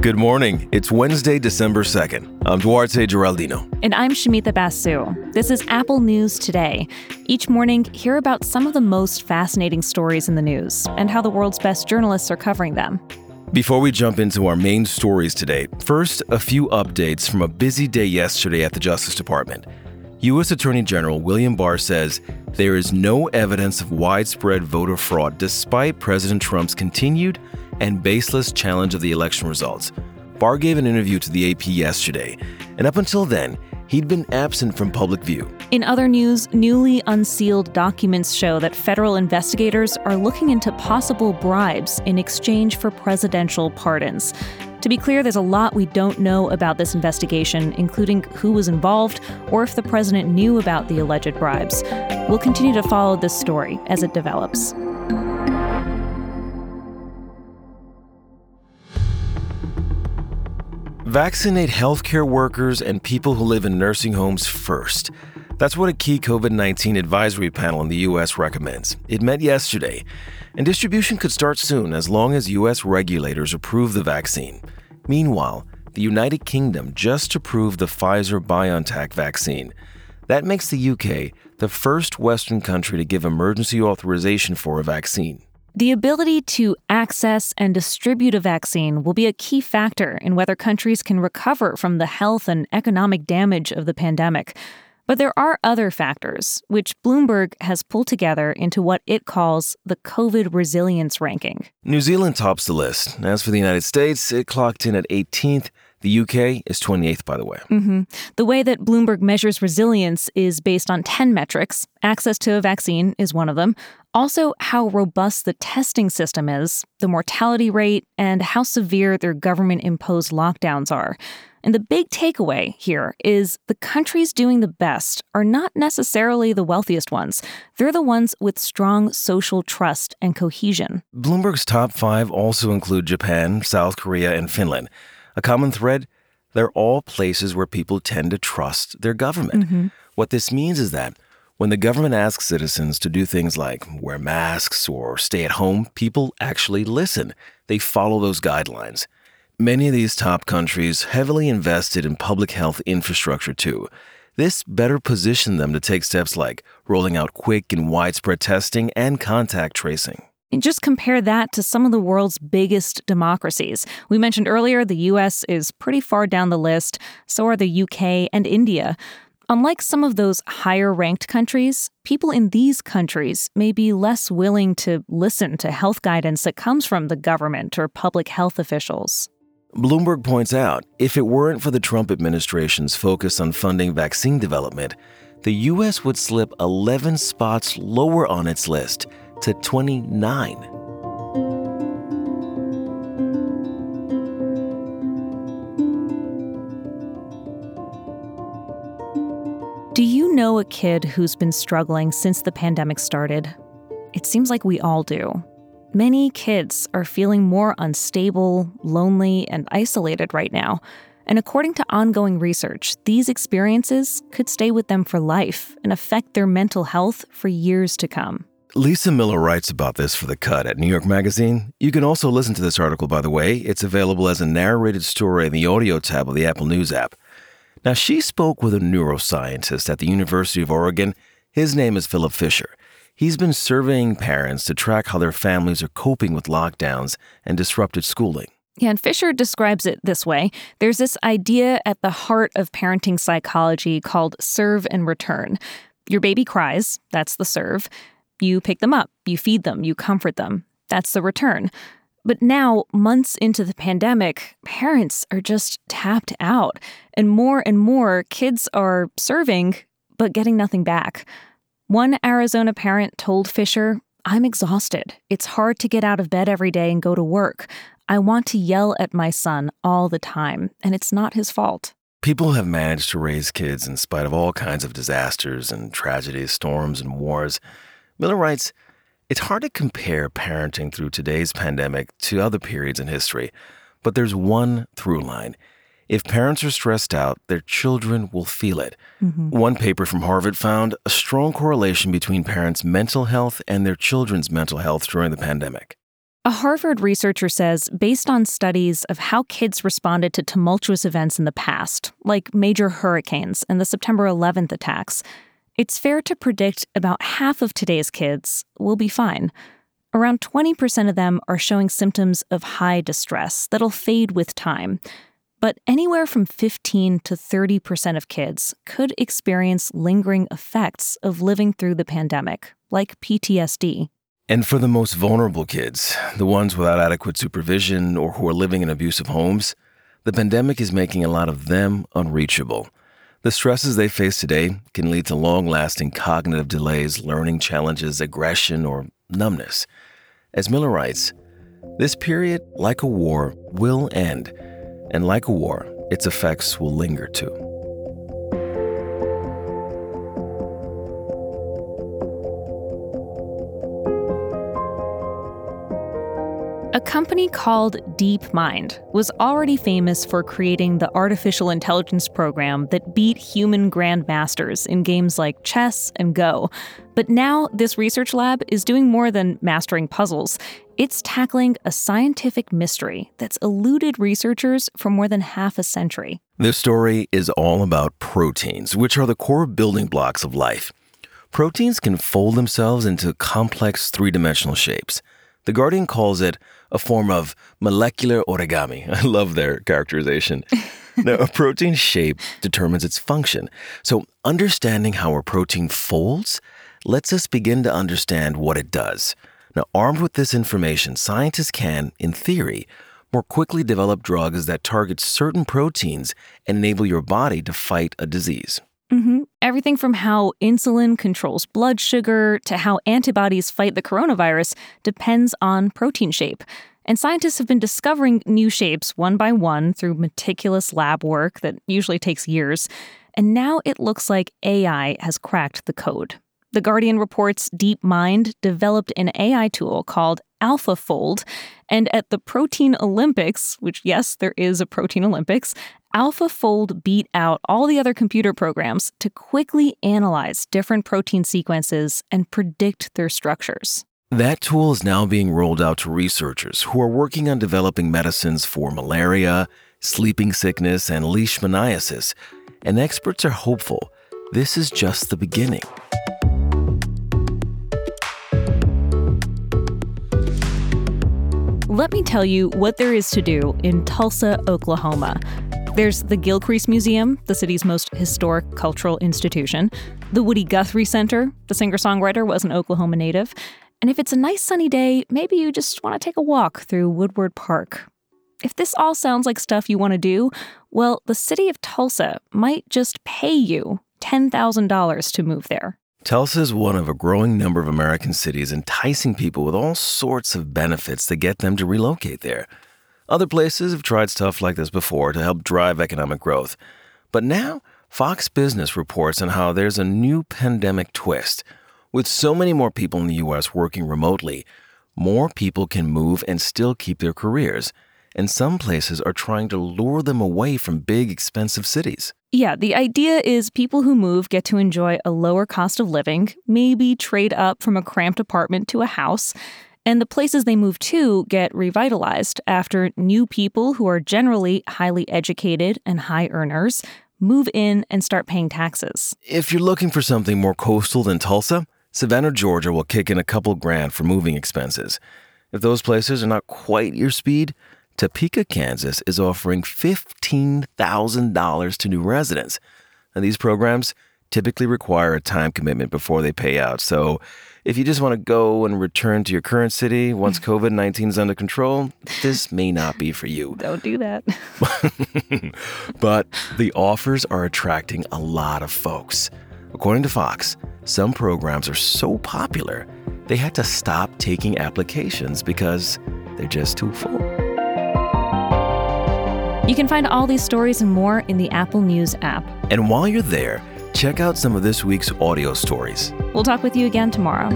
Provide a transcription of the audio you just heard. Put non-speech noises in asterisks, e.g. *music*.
Good morning. It's Wednesday, December 2nd. I'm Duarte Geraldino. And I'm Shamita Basu. This is Apple News Today. Each morning, hear about some of the most fascinating stories in the news and how the world's best journalists are covering them. Before we jump into our main stories today, first, a few updates from a busy day yesterday at the Justice Department. U.S. Attorney General William Barr says there is no evidence of widespread voter fraud despite President Trump's continued and baseless challenge of the election results. Barr gave an interview to the AP yesterday, and up until then, he'd been absent from public view. In other news, newly unsealed documents show that federal investigators are looking into possible bribes in exchange for presidential pardons. To be clear, there's a lot we don't know about this investigation, including who was involved or if the president knew about the alleged bribes. We'll continue to follow this story as it develops. Vaccinate healthcare workers and people who live in nursing homes first. That's what a key COVID 19 advisory panel in the U.S. recommends. It met yesterday, and distribution could start soon as long as U.S. regulators approve the vaccine. Meanwhile, the United Kingdom just approved the Pfizer BioNTech vaccine. That makes the UK the first Western country to give emergency authorization for a vaccine. The ability to access and distribute a vaccine will be a key factor in whether countries can recover from the health and economic damage of the pandemic. But there are other factors, which Bloomberg has pulled together into what it calls the COVID resilience ranking. New Zealand tops the list. As for the United States, it clocked in at 18th. The UK is 28th, by the way. Mm-hmm. The way that Bloomberg measures resilience is based on 10 metrics. Access to a vaccine is one of them. Also, how robust the testing system is, the mortality rate, and how severe their government imposed lockdowns are. And the big takeaway here is the countries doing the best are not necessarily the wealthiest ones. They're the ones with strong social trust and cohesion. Bloomberg's top five also include Japan, South Korea, and Finland. A common thread? They're all places where people tend to trust their government. Mm-hmm. What this means is that when the government asks citizens to do things like wear masks or stay at home, people actually listen. They follow those guidelines. Many of these top countries heavily invested in public health infrastructure too. This better positioned them to take steps like rolling out quick and widespread testing and contact tracing. Just compare that to some of the world's biggest democracies. We mentioned earlier the US is pretty far down the list, so are the UK and India. Unlike some of those higher ranked countries, people in these countries may be less willing to listen to health guidance that comes from the government or public health officials. Bloomberg points out if it weren't for the Trump administration's focus on funding vaccine development, the U.S. would slip 11 spots lower on its list to 29. Do you know a kid who's been struggling since the pandemic started? It seems like we all do. Many kids are feeling more unstable, lonely, and isolated right now. And according to ongoing research, these experiences could stay with them for life and affect their mental health for years to come. Lisa Miller writes about this for The Cut at New York Magazine. You can also listen to this article, by the way. It's available as a narrated story in the audio tab of the Apple News app. Now, she spoke with a neuroscientist at the University of Oregon. His name is Philip Fisher. He's been surveying parents to track how their families are coping with lockdowns and disrupted schooling. Yeah, and Fisher describes it this way there's this idea at the heart of parenting psychology called serve and return. Your baby cries, that's the serve. You pick them up, you feed them, you comfort them, that's the return. But now, months into the pandemic, parents are just tapped out, and more and more kids are serving but getting nothing back. One Arizona parent told Fisher, I'm exhausted. It's hard to get out of bed every day and go to work. I want to yell at my son all the time, and it's not his fault. People have managed to raise kids in spite of all kinds of disasters and tragedies, storms, and wars. Miller writes, It's hard to compare parenting through today's pandemic to other periods in history, but there's one through line. If parents are stressed out, their children will feel it. Mm-hmm. One paper from Harvard found a strong correlation between parents' mental health and their children's mental health during the pandemic. A Harvard researcher says, based on studies of how kids responded to tumultuous events in the past, like major hurricanes and the September 11th attacks, it's fair to predict about half of today's kids will be fine. Around 20% of them are showing symptoms of high distress that'll fade with time. But anywhere from 15 to 30% of kids could experience lingering effects of living through the pandemic, like PTSD. And for the most vulnerable kids, the ones without adequate supervision or who are living in abusive homes, the pandemic is making a lot of them unreachable. The stresses they face today can lead to long lasting cognitive delays, learning challenges, aggression, or numbness. As Miller writes, this period, like a war, will end, and like a war, its effects will linger too. A company called DeepMind was already famous for creating the artificial intelligence program that beat human grandmasters in games like chess and Go. But now, this research lab is doing more than mastering puzzles. It's tackling a scientific mystery that's eluded researchers for more than half a century. This story is all about proteins, which are the core building blocks of life. Proteins can fold themselves into complex three dimensional shapes. The Guardian calls it a form of molecular origami. *laughs* I love their characterization. *laughs* now, a protein shape determines its function. So, understanding how a protein folds lets us begin to understand what it does. Now, armed with this information, scientists can, in theory, more quickly develop drugs that target certain proteins and enable your body to fight a disease. Mm-hmm. Everything from how insulin controls blood sugar to how antibodies fight the coronavirus depends on protein shape. And scientists have been discovering new shapes one by one through meticulous lab work that usually takes years. And now it looks like AI has cracked the code. The Guardian reports DeepMind developed an AI tool called AlphaFold, and at the Protein Olympics, which, yes, there is a Protein Olympics, AlphaFold beat out all the other computer programs to quickly analyze different protein sequences and predict their structures. That tool is now being rolled out to researchers who are working on developing medicines for malaria, sleeping sickness, and leishmaniasis. And experts are hopeful this is just the beginning. Let me tell you what there is to do in Tulsa, Oklahoma. There's the Gilcrease Museum, the city's most historic cultural institution, the Woody Guthrie Center, the singer songwriter was an Oklahoma native, and if it's a nice sunny day, maybe you just want to take a walk through Woodward Park. If this all sounds like stuff you want to do, well, the city of Tulsa might just pay you $10,000 to move there. Tulsa is one of a growing number of American cities enticing people with all sorts of benefits to get them to relocate there. Other places have tried stuff like this before to help drive economic growth. But now, Fox Business reports on how there's a new pandemic twist. With so many more people in the U.S. working remotely, more people can move and still keep their careers. And some places are trying to lure them away from big, expensive cities. Yeah, the idea is people who move get to enjoy a lower cost of living, maybe trade up from a cramped apartment to a house, and the places they move to get revitalized after new people who are generally highly educated and high earners move in and start paying taxes. If you're looking for something more coastal than Tulsa, Savannah, Georgia will kick in a couple grand for moving expenses. If those places are not quite your speed, Topeka, Kansas is offering $15,000 to new residents. And these programs typically require a time commitment before they pay out. So if you just want to go and return to your current city once *laughs* COVID 19 is under control, this may not be for you. *laughs* Don't do that. *laughs* but the offers are attracting a lot of folks. According to Fox, some programs are so popular, they had to stop taking applications because they're just too full. You can find all these stories and more in the Apple News app. And while you're there, check out some of this week's audio stories. We'll talk with you again tomorrow.